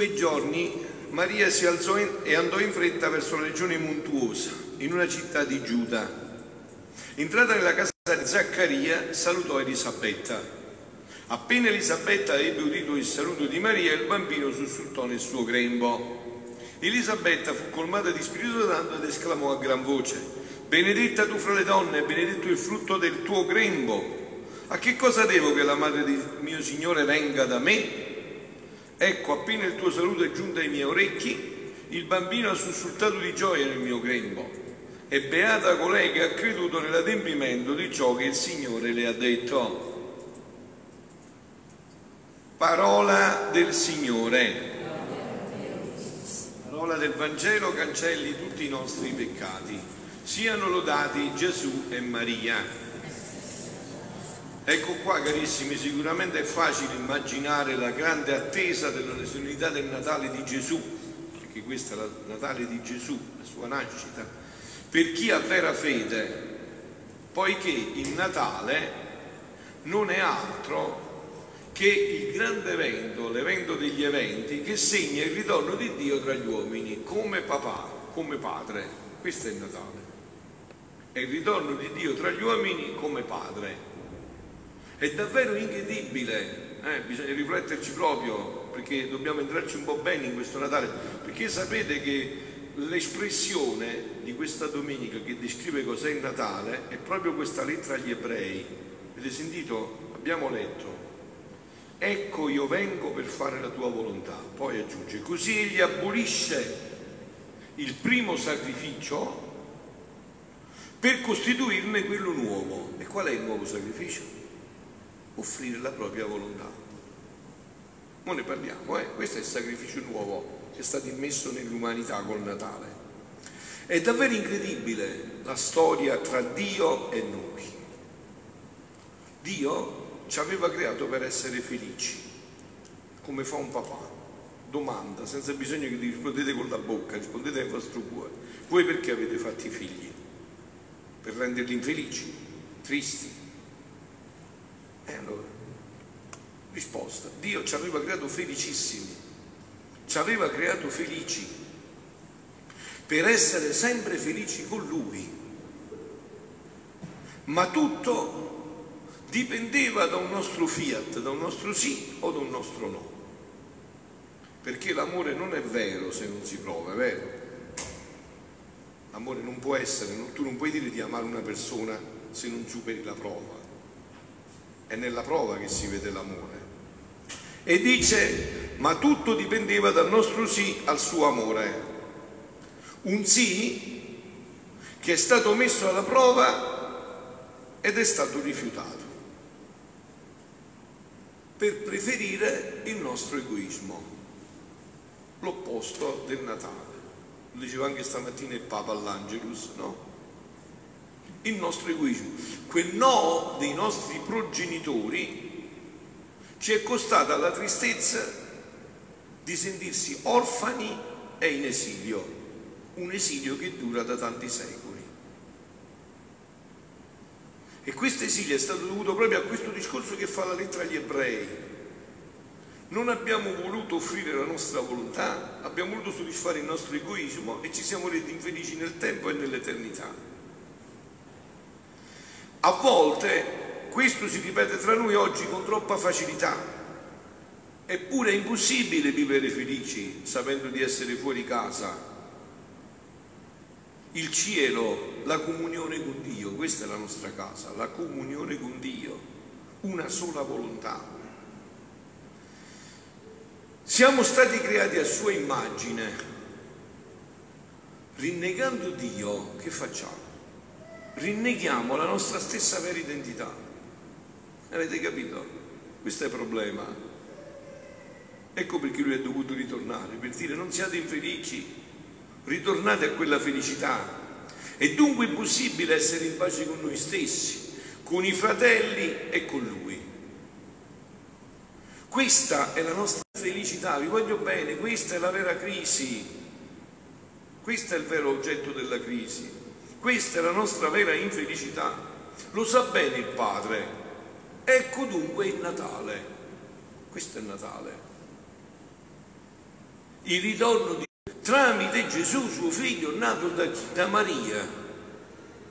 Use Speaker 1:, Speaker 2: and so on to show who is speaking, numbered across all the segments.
Speaker 1: quei giorni Maria si alzò e andò in fretta verso la regione montuosa, in una città di Giuda. Entrata nella casa di Zaccaria, salutò Elisabetta. Appena Elisabetta ebbe udito il saluto di Maria, il bambino sussultò nel suo grembo. Elisabetta fu colmata di Spirito Santo ed esclamò a gran voce, Benedetta tu fra le donne, benedetto il frutto del tuo grembo. A che cosa devo che la madre di mio Signore venga da me? Ecco, appena il tuo saluto è giunto ai miei orecchi, il bambino ha sussultato di gioia nel mio grembo. E beata colei che ha creduto nell'adempimento di ciò che il Signore le ha detto. Parola del Signore. Parola del Vangelo cancelli tutti i nostri peccati. Siano lodati Gesù e Maria. Ecco qua carissimi, sicuramente è facile immaginare la grande attesa della solennità del Natale di Gesù, perché questo è il Natale di Gesù, la sua nascita, per chi ha vera fede, poiché il Natale non è altro che il grande evento, l'evento degli eventi che segna il ritorno di Dio tra gli uomini, come papà, come padre. Questo è il Natale. È il ritorno di Dio tra gli uomini come padre. È davvero incredibile, eh? bisogna rifletterci proprio perché dobbiamo entrarci un po' bene in questo Natale, perché sapete che l'espressione di questa domenica che descrive cos'è il Natale è proprio questa lettera agli ebrei. Avete sentito? Abbiamo letto. Ecco io vengo per fare la tua volontà. Poi aggiunge, così egli abolisce il primo sacrificio per costituirne quello nuovo. E qual è il nuovo sacrificio? Offrire la propria volontà. Non ne parliamo, eh? questo è il sacrificio nuovo che è stato immesso nell'umanità col Natale. È davvero incredibile la storia tra Dio e noi. Dio ci aveva creato per essere felici, come fa un papà. Domanda, senza bisogno che rispondete con la bocca, rispondete al vostro cuore. Voi perché avete fatto i figli? Per renderli infelici, tristi, e allora, risposta, Dio ci aveva creato felicissimi, ci aveva creato felici, per essere sempre felici con Lui. Ma tutto dipendeva da un nostro fiat, da un nostro sì o da un nostro no. Perché l'amore non è vero se non si prova, è vero? L'amore non può essere, tu non puoi dire di amare una persona se non superi la prova è nella prova che si vede l'amore. E dice, ma tutto dipendeva dal nostro sì al suo amore. Un sì che è stato messo alla prova ed è stato rifiutato per preferire il nostro egoismo, l'opposto del Natale. Lo diceva anche stamattina il Papa all'Angelus, no? Il nostro egoismo. Quel no dei nostri progenitori ci è costata la tristezza di sentirsi orfani e in esilio, un esilio che dura da tanti secoli. E questo esilio è stato dovuto proprio a questo discorso che fa la lettera agli ebrei. Non abbiamo voluto offrire la nostra volontà, abbiamo voluto soddisfare il nostro egoismo e ci siamo resi infelici nel tempo e nell'eternità. A volte questo si ripete tra noi oggi con troppa facilità. Eppure è impossibile vivere felici sapendo di essere fuori casa. Il cielo, la comunione con Dio, questa è la nostra casa, la comunione con Dio, una sola volontà. Siamo stati creati a sua immagine. Rinnegando Dio, che facciamo? Rinneghiamo la nostra stessa vera identità. Avete capito? Questo è il problema. Ecco perché lui è dovuto ritornare, per dire non siate infelici, ritornate a quella felicità. È dunque impossibile essere in pace con noi stessi, con i fratelli e con lui. Questa è la nostra felicità, vi voglio bene, questa è la vera crisi, questo è il vero oggetto della crisi, questa è la nostra vera infelicità. Lo sa bene il Padre. Ecco dunque il Natale. Questo è il Natale. Il ritorno di tramite Gesù, suo figlio, nato da, da Maria.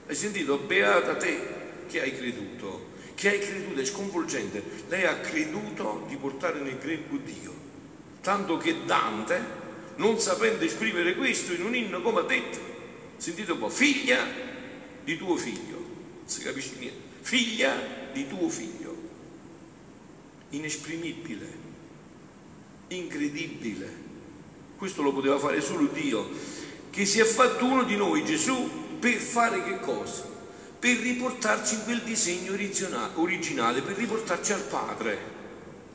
Speaker 1: Hai sentito? Beata te che hai creduto che hai creduto, è sconvolgente, lei ha creduto di portare nel greco Dio, tanto che Dante, non sapendo esprimere questo in un inno come ha detto, sentite un po', figlia di tuo figlio, non si capisce niente, figlia di tuo figlio, inesprimibile, incredibile, questo lo poteva fare solo Dio, che si è fatto uno di noi, Gesù, per fare che cosa? per riportarci in quel disegno originale, per riportarci al Padre,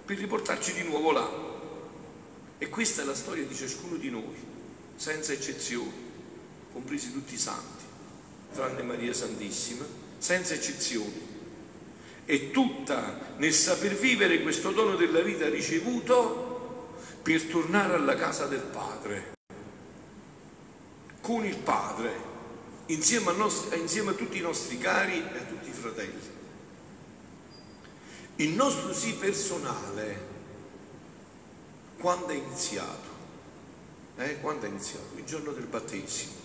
Speaker 1: per riportarci di nuovo là. E questa è la storia di ciascuno di noi, senza eccezioni, compresi tutti i santi, tranne Maria Santissima, senza eccezioni. E tutta nel saper vivere questo dono della vita ricevuto per tornare alla casa del Padre, con il Padre insieme a, nostri, insieme a tutti i nostri cari e a tutti i fratelli. Il nostro sì personale, quando è iniziato? Eh, quando è iniziato? Il giorno del battesimo.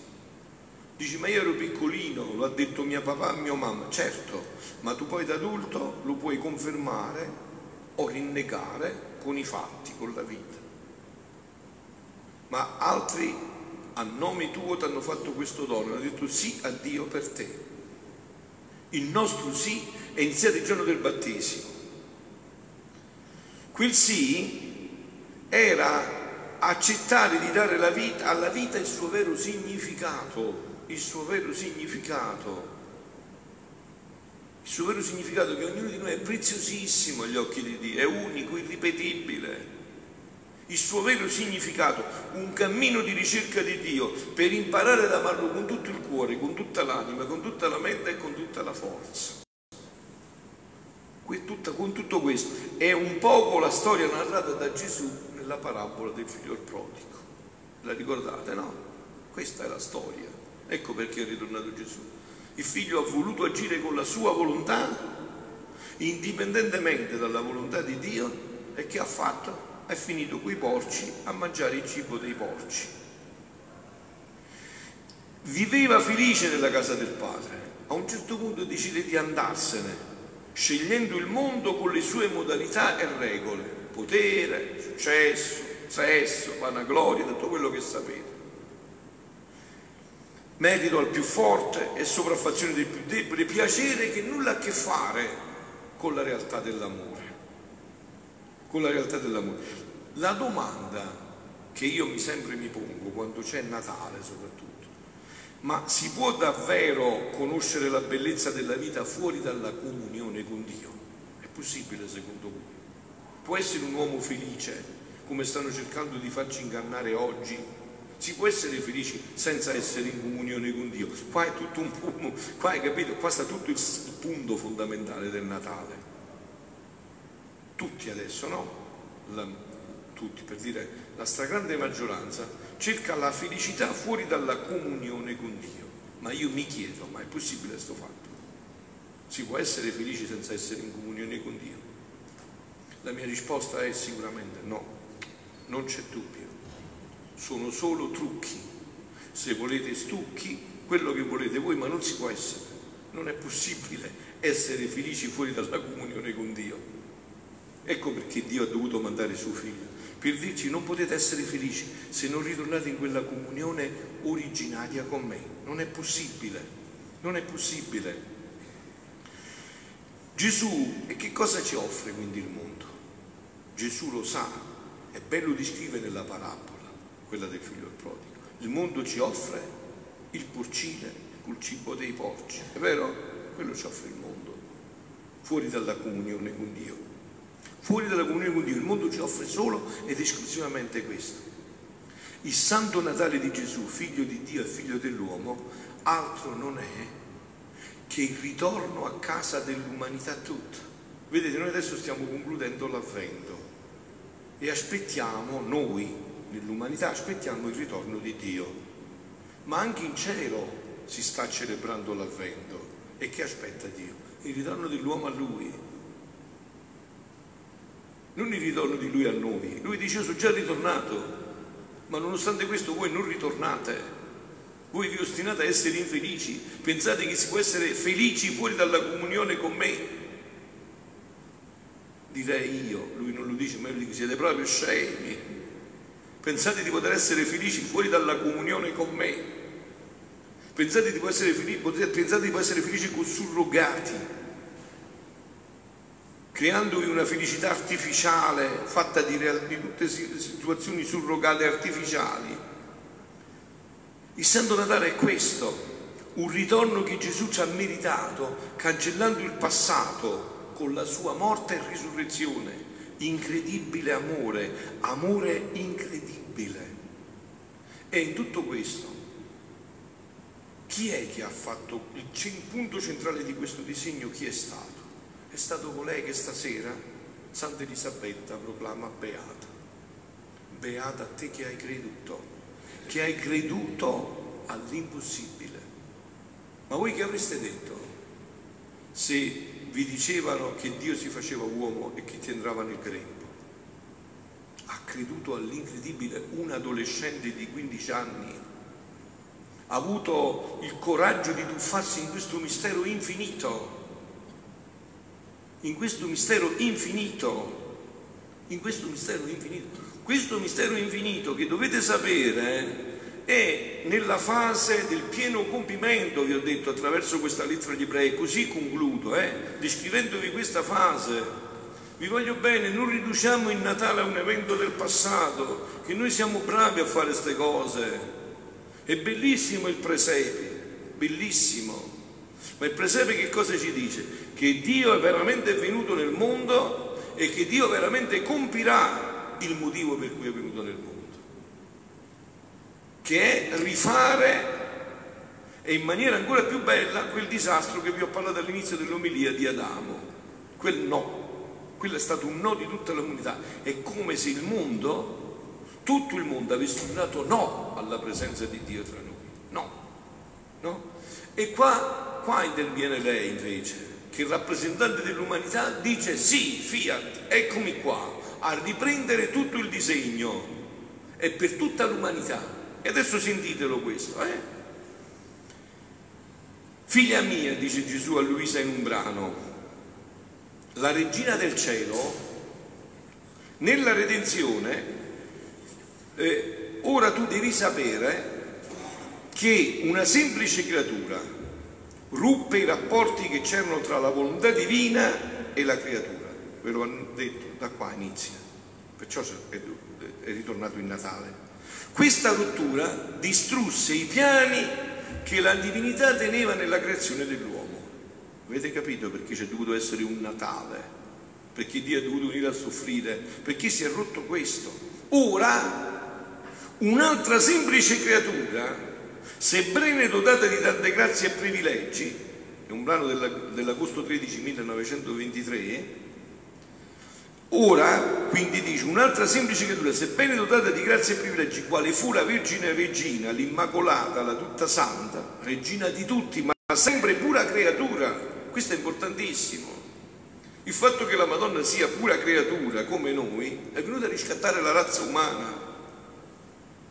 Speaker 1: Dici, ma io ero piccolino, lo ha detto mio papà e mia mamma. Certo, ma tu poi da adulto lo puoi confermare o rinnegare con i fatti, con la vita. Ma altri a nome tuo ti hanno fatto questo dono, hanno detto sì a Dio per te. Il nostro sì è iniziato il giorno del battesimo. Quel sì era accettare di dare la vita, alla vita il suo vero significato, il suo vero significato. Il suo vero significato che ognuno di noi è preziosissimo agli occhi di Dio, è unico, irripetibile il suo vero significato, un cammino di ricerca di Dio per imparare ad amarlo con tutto il cuore, con tutta l'anima, con tutta la mente e con tutta la forza. con tutto questo è un poco la storia narrata da Gesù nella parabola del figlio prodigo. La ricordate, no? Questa è la storia. Ecco perché è ritornato Gesù. Il figlio ha voluto agire con la sua volontà, indipendentemente dalla volontà di Dio, e che ha fatto? è finito coi porci a mangiare il cibo dei porci. Viveva felice nella casa del padre, a un certo punto decide di andarsene, scegliendo il mondo con le sue modalità e regole, potere, successo, sesso, vanagloria, tutto quello che sapete. Merito al più forte e sopraffazione del più debole, piacere che nulla ha a che fare con la realtà dell'amore con la realtà dell'amore. La domanda che io mi sempre mi pongo quando c'è Natale soprattutto, ma si può davvero conoscere la bellezza della vita fuori dalla comunione con Dio? È possibile secondo voi? Può essere un uomo felice come stanno cercando di farci ingannare oggi? Si può essere felici senza essere in comunione con Dio? Qua è tutto un punto, qua hai capito? Qua sta tutto il punto fondamentale del Natale tutti adesso, no? La, tutti, per dire la stragrande maggioranza, cerca la felicità fuori dalla comunione con Dio. Ma io mi chiedo, ma è possibile questo fatto? Si può essere felici senza essere in comunione con Dio? La mia risposta è sicuramente no, non c'è dubbio. Sono solo trucchi. Se volete stucchi, quello che volete voi, ma non si può essere. Non è possibile essere felici fuori dalla comunione con Dio. Ecco perché Dio ha dovuto mandare suo figlio, per dirci non potete essere felici se non ritornate in quella comunione originaria con me. Non è possibile, non è possibile. Gesù, e che cosa ci offre quindi il mondo? Gesù lo sa, è bello descrivere nella parabola, quella del figlio del prodigo. Il mondo ci offre il porcine col cibo dei porci, è vero? Quello ci offre il mondo, fuori dalla comunione con Dio. Fuori dalla comunione con Dio il mondo ci offre solo ed esclusivamente questo. Il Santo Natale di Gesù, figlio di Dio e figlio dell'uomo, altro non è che il ritorno a casa dell'umanità tutta. Vedete, noi adesso stiamo concludendo l'avvento, e aspettiamo noi, nell'umanità, aspettiamo il ritorno di Dio. Ma anche in cielo si sta celebrando l'avvento. E che aspetta Dio? Il ritorno dell'uomo a Lui. Non il ritorno di Lui a noi. Lui dice sono già ritornato, ma nonostante questo voi non ritornate. Voi vi ostinate a essere infelici, pensate che si può essere felici fuori dalla comunione con me. Direi io, lui non lo dice, ma io dico siete proprio scemi. Pensate di poter essere felici fuori dalla comunione con me. Pensate di, essere felici, pensate di poter essere felici con surrogati, creandovi una felicità artificiale fatta di, di tutte situazioni surrogate artificiali. Il Santo Natale è questo, un ritorno che Gesù ci ha meritato, cancellando il passato con la sua morte e risurrezione. Incredibile amore, amore incredibile. E in tutto questo chi è che ha fatto il punto centrale di questo disegno? Chi è stato? È stato colei che stasera Santa Elisabetta proclama beata. Beata a te che hai creduto, che hai creduto all'impossibile. Ma voi che avreste detto se vi dicevano che Dio si faceva uomo e che ti entrava nel grembo? Ha creduto all'incredibile un adolescente di 15 anni ha avuto il coraggio di tuffarsi in questo mistero infinito, in questo mistero infinito, in questo mistero infinito. Questo mistero infinito che dovete sapere è nella fase del pieno compimento, vi ho detto attraverso questa lettera agli ebrei, così concludo, eh, descrivendovi questa fase. Vi voglio bene, non riduciamo il Natale a un evento del passato, che noi siamo bravi a fare queste cose, è bellissimo il presepe, bellissimo. Ma il presepe che cosa ci dice? Che Dio è veramente venuto nel mondo e che Dio veramente compirà il motivo per cui è venuto nel mondo. Che è rifare e in maniera ancora più bella quel disastro che vi ho parlato all'inizio dell'omilia di Adamo. Quel no, quello è stato un no di tutta l'umanità. È come se il mondo tutto il mondo avesse dato no alla presenza di Dio tra noi. No, no. E qua, qua interviene lei invece, che il rappresentante dell'umanità dice sì, fiat, eccomi qua, a riprendere tutto il disegno, è per tutta l'umanità. E adesso sentitelo questo, eh? Figlia mia, dice Gesù a Luisa in un brano, la regina del cielo, nella redenzione, eh, ora tu devi sapere che una semplice creatura ruppe i rapporti che c'erano tra la volontà divina e la creatura. Ve l'ho detto, da qua inizia. Perciò è ritornato il Natale. Questa rottura distrusse i piani che la divinità teneva nella creazione dell'uomo. Avete capito perché c'è dovuto essere un Natale? Perché Dio è dovuto venire a soffrire? Perché si è rotto questo? Ora un'altra semplice creatura, sebbene dotata di tante grazie e privilegi, è un brano della, dell'agosto 13 1923, Ora, quindi dice, un'altra semplice creatura, sebbene dotata di grazie e privilegi, quale fu la Vergine Regina, l'Immacolata, la Tutta Santa, regina di tutti, ma sempre pura creatura, questo è importantissimo. Il fatto che la Madonna sia pura creatura come noi è venuta a riscattare la razza umana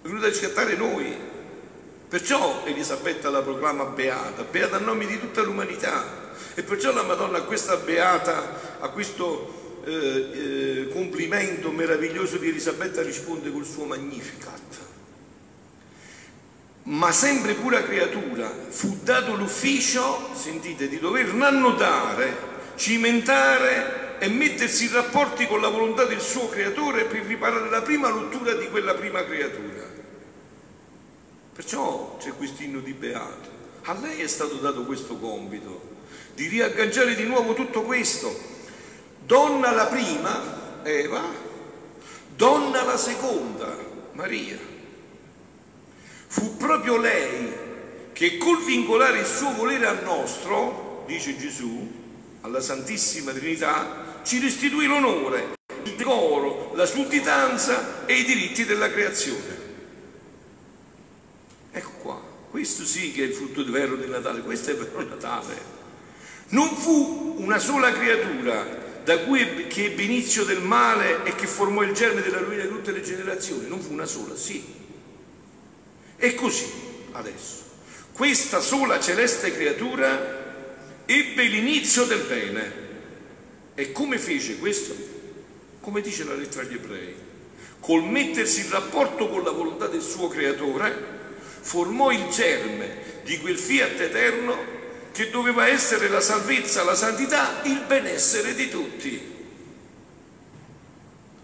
Speaker 1: è venuto a riscattare noi. Perciò Elisabetta la proclama beata, beata a nome di tutta l'umanità. E perciò la Madonna questa beata, a questo eh, eh, complimento meraviglioso di Elisabetta risponde col suo magnificat. Ma sempre pura creatura fu dato l'ufficio, sentite, di dover annotare, cimentare e mettersi in rapporti con la volontà del suo creatore per riparare la prima rottura di quella prima creatura. Perciò c'è questo inno di Beato. A lei è stato dato questo compito di riagganciare di nuovo tutto questo. Donna la prima, Eva, donna la seconda, Maria. Fu proprio lei che col vincolare il suo volere al nostro, dice Gesù, alla Santissima Trinità, ci restituì l'onore, il decoro, la sudditanza e i diritti della creazione. Ecco qua, questo sì che è il frutto vero del Natale, questo è vero Natale. Non fu una sola creatura da cui che ebbe inizio del male e che formò il germe della ruina di tutte le generazioni, non fu una sola, sì. E così, adesso, questa sola celeste creatura ebbe l'inizio del bene. E come fece questo? Come dice la lettera agli ebrei, col mettersi in rapporto con la volontà del suo creatore, formò il germe di quel fiat eterno che doveva essere la salvezza, la santità, il benessere di tutti.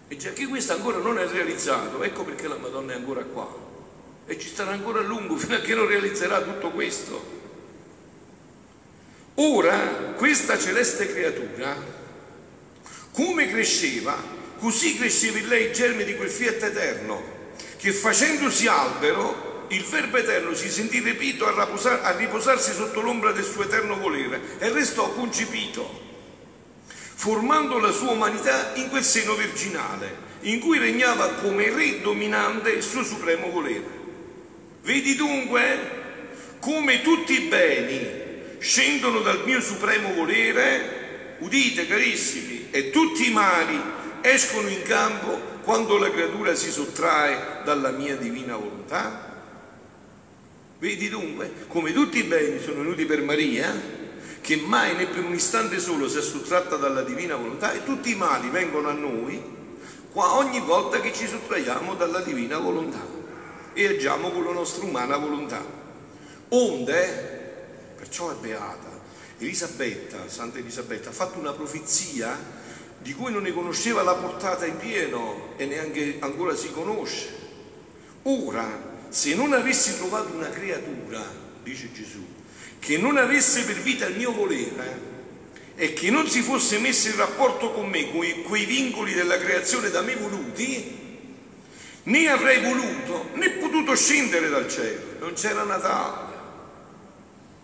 Speaker 1: E già che questo ancora non è realizzato, ecco perché la Madonna è ancora qua. E ci starà ancora a lungo fino a che non realizzerà tutto questo. Ora, questa celeste creatura, come cresceva, così cresceva in lei il germe di quel fiat eterno, che facendosi albero il Verbo eterno si sentì repito a, riposar, a riposarsi sotto l'ombra del suo eterno volere e restò concepito, formando la sua umanità in quel seno virginale, in cui regnava come re dominante il suo supremo volere. Vedi dunque come tutti i beni scendono dal mio supremo volere, udite carissimi, e tutti i mali escono in campo quando la creatura si sottrae dalla mia divina volontà? Vedi dunque come tutti i beni sono venuti per Maria, che mai né per un istante solo si è sottratta dalla divina volontà, e tutti i mali vengono a noi qua ogni volta che ci sottraiamo dalla divina volontà e agiamo con la nostra umana volontà. Onde, perciò è beata, Elisabetta, Santa Elisabetta, ha fatto una profezia di cui non ne conosceva la portata in pieno e neanche ancora si conosce. Ora se non avessi trovato una creatura, dice Gesù, che non avesse per vita il mio volere e che non si fosse messo in rapporto con me, con quei vincoli della creazione da me voluti, né avrei voluto né potuto scendere dal cielo. Non c'era Natale.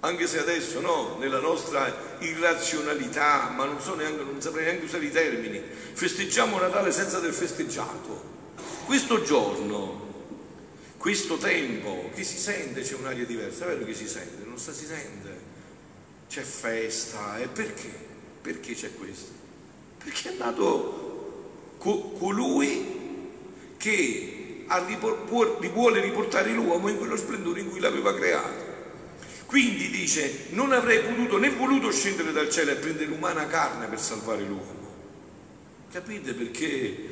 Speaker 1: Anche se adesso no, nella nostra irrazionalità, ma non, so neanche, non saprei neanche usare i termini, festeggiamo Natale senza aver festeggiato. Questo giorno questo tempo che si sente c'è un'aria diversa, è vero che si sente, non si sente, c'è festa, e perché? Perché c'è questo? Perché è nato co- colui che vuole riportare l'uomo in quello splendore in cui l'aveva creato. Quindi dice, non avrei potuto né voluto scendere dal cielo e prendere l'umana carne per salvare l'uomo. Capite perché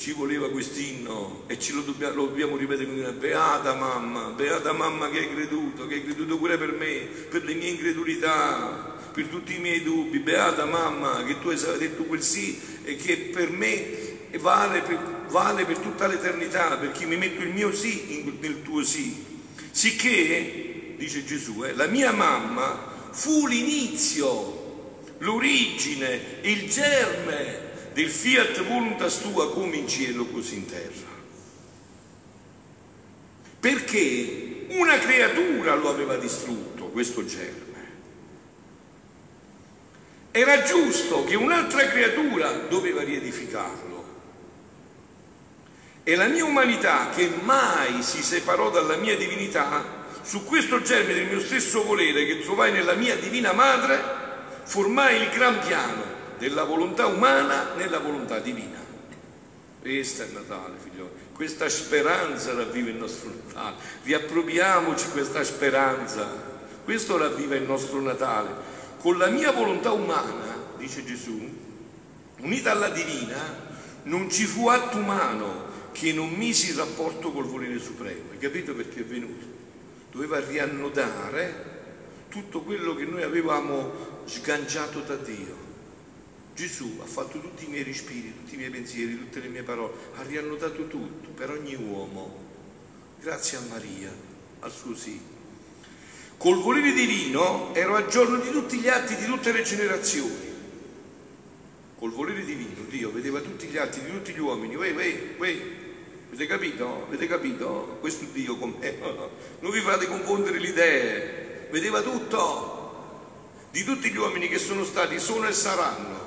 Speaker 1: ci voleva quest'inno e ce lo dobbiamo, lo dobbiamo ripetere continuamente, beata mamma, beata mamma che hai creduto, che hai creduto pure per me, per le mie incredulità, per tutti i miei dubbi, beata mamma che tu hai detto quel sì e che per me vale per, vale per tutta l'eternità, perché mi metto il mio sì nel tuo sì. Sicché, dice Gesù, eh, la mia mamma fu l'inizio, l'origine, il germe del fiat voluntas tua come in cielo così in terra. Perché una creatura lo aveva distrutto, questo germe. Era giusto che un'altra creatura doveva riedificarlo. E la mia umanità, che mai si separò dalla mia divinità, su questo germe del mio stesso volere che trovai nella mia divina madre, formai il gran piano della volontà umana nella volontà divina. Questo è Natale, figlioli. Questa speranza ravviva il nostro Natale. Riappropriamoci questa speranza. Questo ravviva il nostro Natale. Con la mia volontà umana, dice Gesù, unita alla divina, non ci fu atto umano che non misi il rapporto col volere supremo. Hai capito perché è venuto? Doveva riannodare tutto quello che noi avevamo sganciato da Dio Gesù ha fatto tutti i miei respiri, tutti i miei pensieri, tutte le mie parole, ha riannotato tutto per ogni uomo, grazie a Maria, al suo sì. Col volere divino ero a giorno di tutti gli atti di tutte le generazioni. Col volere divino Dio vedeva tutti gli atti di tutti gli uomini. Uè, uè, uè. Avete capito? Avete capito? Questo Dio com'è. Non vi fate confondere le idee. Vedeva tutto di tutti gli uomini che sono stati, sono e saranno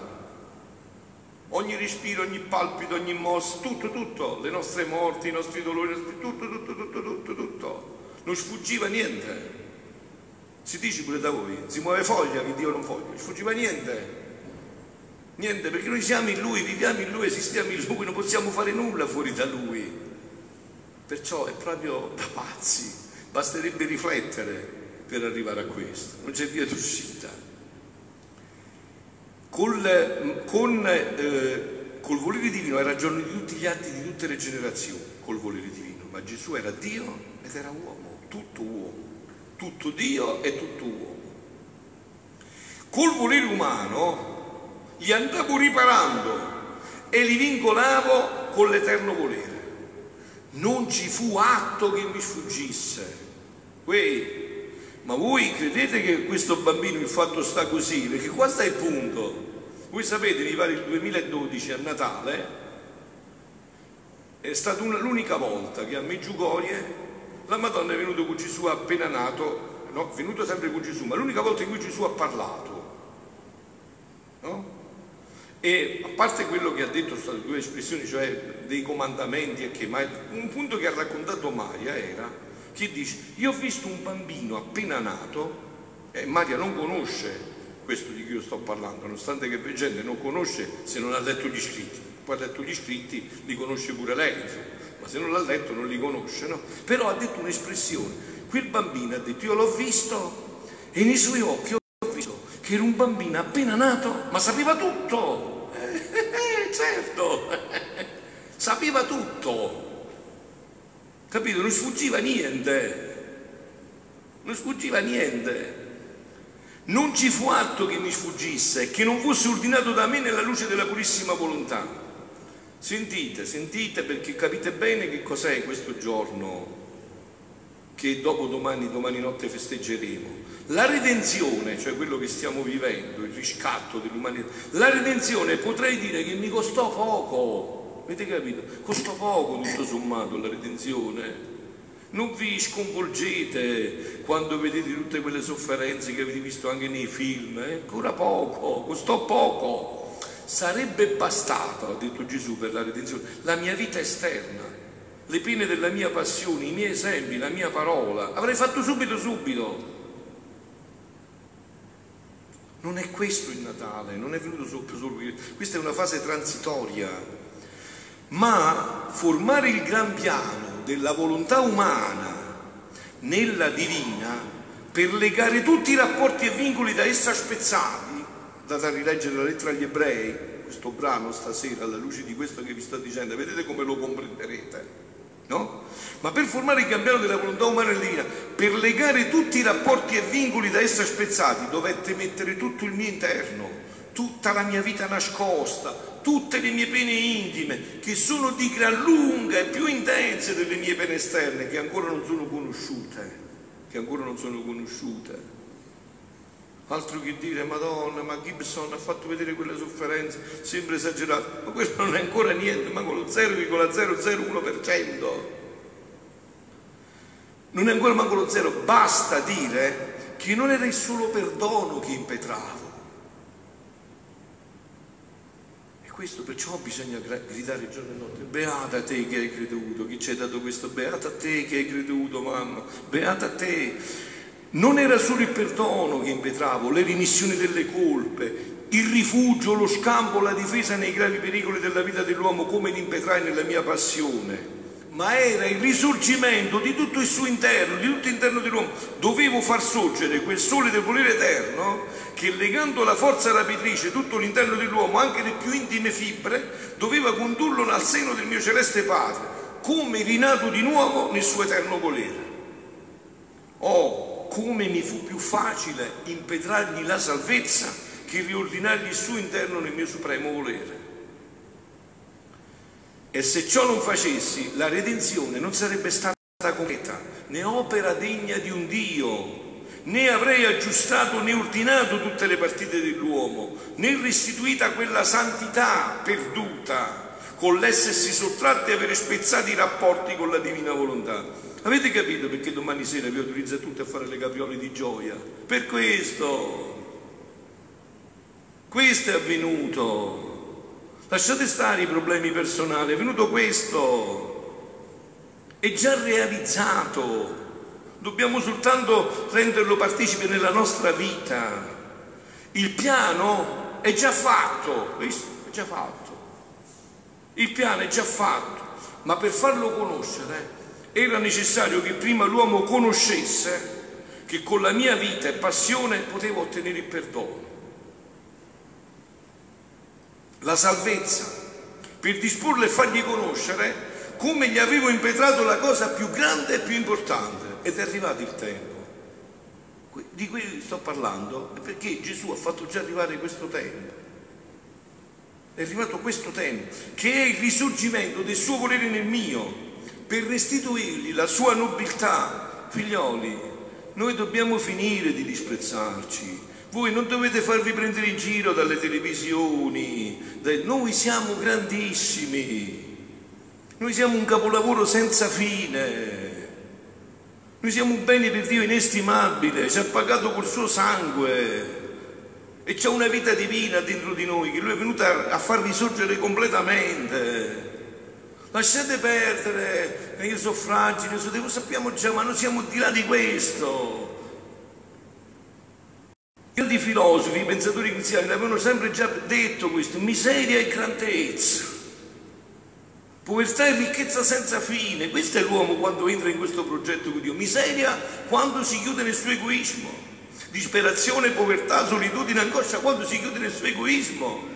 Speaker 1: ogni respiro, ogni palpito, ogni mossa, tutto, tutto, le nostre morti, i nostri dolori, tutto, tutto, tutto, tutto, tutto. Non sfuggiva niente. Si dice pure da voi, si muove foglia che Dio non voglia, non sfuggiva niente. Niente, perché noi siamo in Lui, viviamo in Lui, esistiamo in Lui, non possiamo fare nulla fuori da Lui. Perciò è proprio da pazzi, basterebbe riflettere per arrivare a questo, non c'è via d'uscita. Col, con, eh, col volere divino era giorno di tutti gli atti di tutte le generazioni, col volere divino, ma Gesù era Dio ed era uomo, tutto uomo, tutto Dio e tutto uomo. Col volere umano gli andavo riparando e li vincolavo con l'eterno volere. Non ci fu atto che mi sfuggisse. Quei ma voi credete che questo bambino il fatto sta così? Perché qua sta il punto. Voi sapete, mi pare il 2012 a Natale, è stata l'unica volta che a Meggiugorie la Madonna è venuta con Gesù appena nato, no, è venuta sempre con Gesù, ma l'unica volta in cui Gesù ha parlato. No? E a parte quello che ha detto, state due espressioni, cioè dei comandamenti e che mai, un punto che ha raccontato Maria era che dice io ho visto un bambino appena nato e Maria non conosce questo di cui io sto parlando, nonostante che per gente non conosce se non ha letto gli scritti, poi ha letto gli scritti, li conosce pure lei, ma se non l'ha letto non li conosce, no? Però ha detto un'espressione, quel bambino ha detto io l'ho visto e nei suoi occhi ho visto che era un bambino appena nato, ma sapeva tutto, eh, certo, sapeva tutto, Capito? Non sfuggiva niente. Non sfuggiva niente. Non ci fu atto che mi sfuggisse, che non fosse ordinato da me nella luce della purissima volontà. Sentite, sentite perché capite bene che cos'è questo giorno che dopo domani, domani notte festeggeremo. La redenzione, cioè quello che stiamo vivendo, il riscatto dell'umanità, la redenzione potrei dire che mi costò poco Avete capito? Costa poco tutto sommato la redenzione. Non vi sconvolgete quando vedete tutte quelle sofferenze che avete visto anche nei film, eh? ancora poco, costò poco. Sarebbe bastato, ha detto Gesù, per la redenzione, la mia vita esterna, le pene della mia passione, i miei esempi, la mia parola. Avrei fatto subito, subito. Non è questo il Natale, non è venuto solo, solo questa è una fase transitoria ma formare il gran piano della volontà umana nella divina per legare tutti i rapporti e vincoli da essa spezzati, andate a rileggere la lettera agli ebrei, questo brano stasera alla luce di questo che vi sto dicendo, vedete come lo comprenderete. No? Ma per formare il cambiano della volontà umana nella divina, per legare tutti i rapporti e vincoli da essa spezzati, dovette mettere tutto il mio interno, tutta la mia vita nascosta, tutte le mie pene intime, che sono di gran lunga e più intense delle mie pene esterne, che ancora non sono conosciute, che ancora non sono conosciute. Altro che dire, Madonna, ma Gibson ha fatto vedere quelle sofferenze, sembra esagerato, ma quello non è ancora niente, ma con lo 0,001%. Non è ancora manco lo zero, basta dire che non era il solo perdono che impetrava questo perciò bisogna gridare giorno e notte, beata te che hai creduto, chi ci hai dato questo, beata te che hai creduto mamma, beata te. Non era solo il perdono che impetravo, le rimissioni delle colpe, il rifugio, lo scampo, la difesa nei gravi pericoli della vita dell'uomo come li impetrai nella mia passione ma era il risorgimento di tutto il suo interno, di tutto l'interno dell'uomo. Dovevo far sorgere quel sole del volere eterno che legando la forza rapitrice tutto l'interno dell'uomo, anche le più intime fibre, doveva condurlo al seno del mio celeste Padre, come rinato di nuovo nel suo eterno volere. Oh, come mi fu più facile impetrargli la salvezza che riordinargli il suo interno nel mio supremo volere. E se ciò non facessi, la redenzione non sarebbe stata completa, né opera degna di un Dio, né avrei aggiustato né ordinato tutte le partite dell'uomo, né restituita quella santità perduta con l'essersi sottratti e avere spezzati i rapporti con la divina volontà. Avete capito perché domani sera vi autorizza tutti a fare le capriole di gioia? Per questo. Questo è avvenuto Lasciate stare i problemi personali, è venuto questo, è già realizzato, dobbiamo soltanto renderlo partecipe nella nostra vita. Il piano è già fatto, visto? È già fatto. Il piano è già fatto, ma per farlo conoscere era necessario che prima l'uomo conoscesse che con la mia vita e passione potevo ottenere il perdono, la salvezza, per disporlo e fargli conoscere come gli avevo impetrato la cosa più grande e più importante. Ed è arrivato il tempo. Di cui sto parlando perché Gesù ha fatto già arrivare questo tempo. È arrivato questo tempo, che è il risorgimento del suo volere nel mio, per restituirgli la sua nobiltà. Figlioli, noi dobbiamo finire di disprezzarci. Voi non dovete farvi prendere in giro dalle televisioni. Noi siamo grandissimi. Noi siamo un capolavoro senza fine. Noi siamo un bene per Dio inestimabile. Ci ha pagato col suo sangue. E c'è una vita divina dentro di noi che Lui è venuto a far risorgere completamente. Lasciate perdere, io sono fragile, lo sappiamo già, ma noi siamo di là di questo. I grandi filosofi, pensatori cristiani l'avevano sempre già detto questo, miseria e grandezza, povertà e ricchezza senza fine. Questo è l'uomo quando entra in questo progetto con Dio. Miseria quando si chiude nel suo egoismo, disperazione, povertà, solitudine, angoscia quando si chiude nel suo egoismo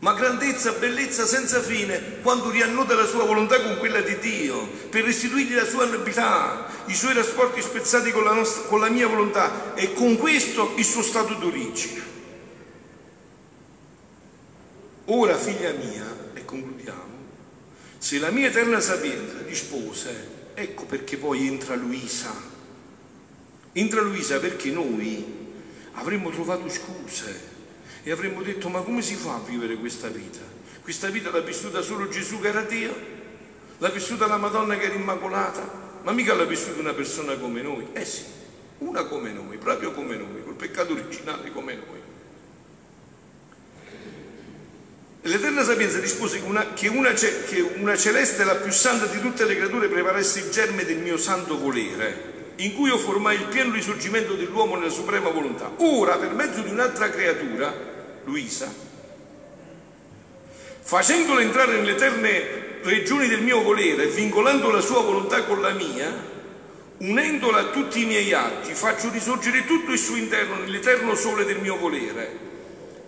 Speaker 1: ma grandezza, bellezza senza fine quando riannoda la sua volontà con quella di Dio, per restituirgli la sua nobiltà, i suoi rapporti spezzati con la, nostra, con la mia volontà e con questo il suo stato d'origine. Ora, figlia mia, e concludiamo, se la mia eterna sapienza dispose, ecco perché poi entra Luisa. Entra Luisa perché noi avremmo trovato scuse e avremmo detto ma come si fa a vivere questa vita? Questa vita l'ha vissuta solo Gesù che era Dio? L'ha vissuta la Madonna che era immacolata? Ma mica l'ha vissuta una persona come noi? Eh sì, una come noi, proprio come noi, col peccato originale come noi. L'Eterna Sapienza dispose che una, che, una, che una celeste, la più santa di tutte le creature, preparasse il germe del mio santo volere, in cui io formai il pieno risorgimento dell'uomo nella suprema volontà. Ora, per mezzo di un'altra creatura, Luisa, facendolo entrare nelle eterne regioni del mio volere, vincolando la sua volontà con la mia, unendola a tutti i miei atti, faccio risorgere tutto il suo interno nell'eterno sole del mio volere.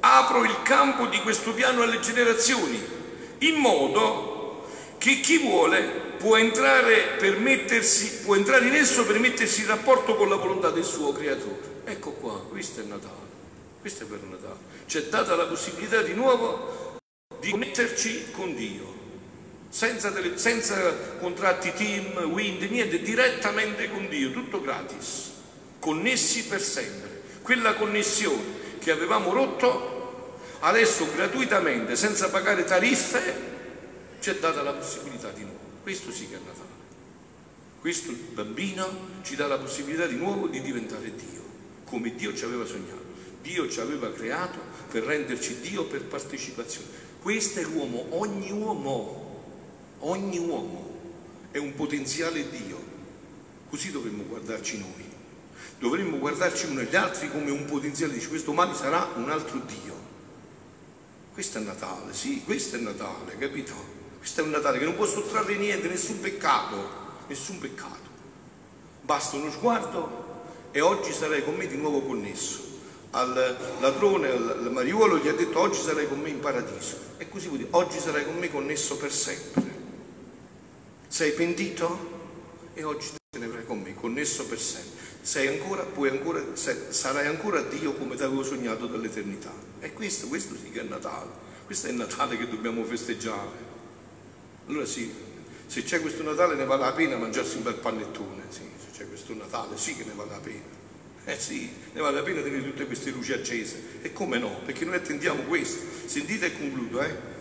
Speaker 1: Apro il campo di questo piano alle generazioni, in modo che chi vuole può entrare, può entrare in esso per mettersi in rapporto con la volontà del suo creatore. Ecco qua, questo è Natale. Questo è per Natale. Ci è data la possibilità di nuovo di connetterci con Dio, senza, delle, senza contratti team, wind, niente, direttamente con Dio, tutto gratis, connessi per sempre. Quella connessione che avevamo rotto, adesso gratuitamente, senza pagare tariffe, ci è data la possibilità di nuovo. Questo sì che è Natale. Questo bambino ci dà la possibilità di nuovo di diventare Dio, come Dio ci aveva sognato. Dio ci aveva creato per renderci Dio per partecipazione. Questo è l'uomo, ogni uomo, ogni uomo è un potenziale Dio. Così dovremmo guardarci noi. Dovremmo guardarci uno agli altri come un potenziale, dice questo domani sarà un altro Dio. Questo è Natale, sì, questo è Natale, capito? Questo è un Natale che non può sottrarre niente, nessun peccato, nessun peccato. Basta uno sguardo e oggi sarai con me di nuovo connesso al ladrone, al mariuolo, gli ha detto oggi sarai con me in paradiso. E così vuol dire, oggi sarai con me connesso per sempre. Sei pentito? E oggi te ne avrai con me, connesso per sempre. Sei ancora, puoi ancora, sarai ancora Dio come ti avevo sognato dall'eternità. E questo, questo sì che è Natale. Questo è il Natale che dobbiamo festeggiare. Allora sì, se c'è questo Natale ne vale la pena mangiarsi un bel panettone, sì, se c'è questo Natale sì che ne vale la pena. Eh sì, ne vale la pena tenere tutte queste luci accese. E come no? Perché noi attendiamo questo. Sentite e concludo, eh?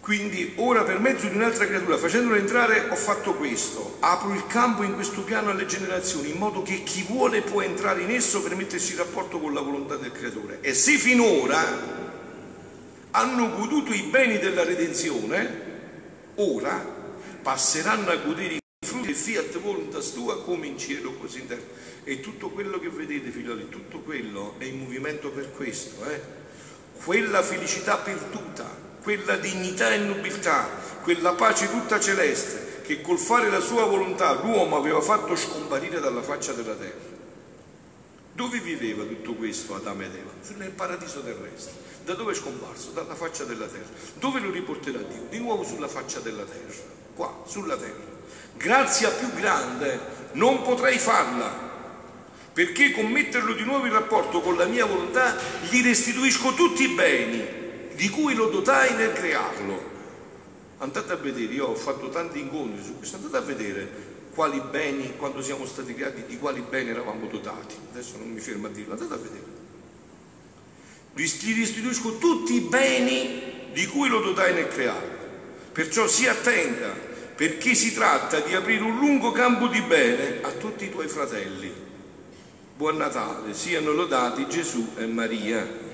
Speaker 1: Quindi ora per mezzo di un'altra creatura, facendolo entrare, ho fatto questo. Apro il campo in questo piano alle generazioni, in modo che chi vuole può entrare in esso per mettersi in rapporto con la volontà del creatore. E se finora hanno goduto i beni della redenzione, ora passeranno a godere i frutti del fiat voluntas tua come in cielo così in terra. E tutto quello che vedete, figlioli, tutto quello è in movimento per questo, eh? Quella felicità perduta, quella dignità e nobiltà, quella pace tutta celeste che col fare la sua volontà l'uomo aveva fatto scomparire dalla faccia della terra. Dove viveva tutto questo Adamo ed Eva? Nel paradiso terrestre. Da dove è scomparso? Dalla faccia della terra. Dove lo riporterà Dio? Di nuovo sulla faccia della terra. Qua, sulla terra. Grazia più grande non potrei farla. Perché con metterlo di nuovo in rapporto con la mia volontà gli restituisco tutti i beni di cui lo dotai nel crearlo. Andate a vedere, io ho fatto tanti incontri su questo, andate a vedere quali beni, quando siamo stati creati, di quali beni eravamo dotati. Adesso non mi fermo a dirlo, andate a vedere. Gli restituisco tutti i beni di cui lo dotai nel creare. Perciò si attenta, perché si tratta di aprire un lungo campo di bene a tutti i tuoi fratelli. Buon Natale, siano lodati Gesù e Maria.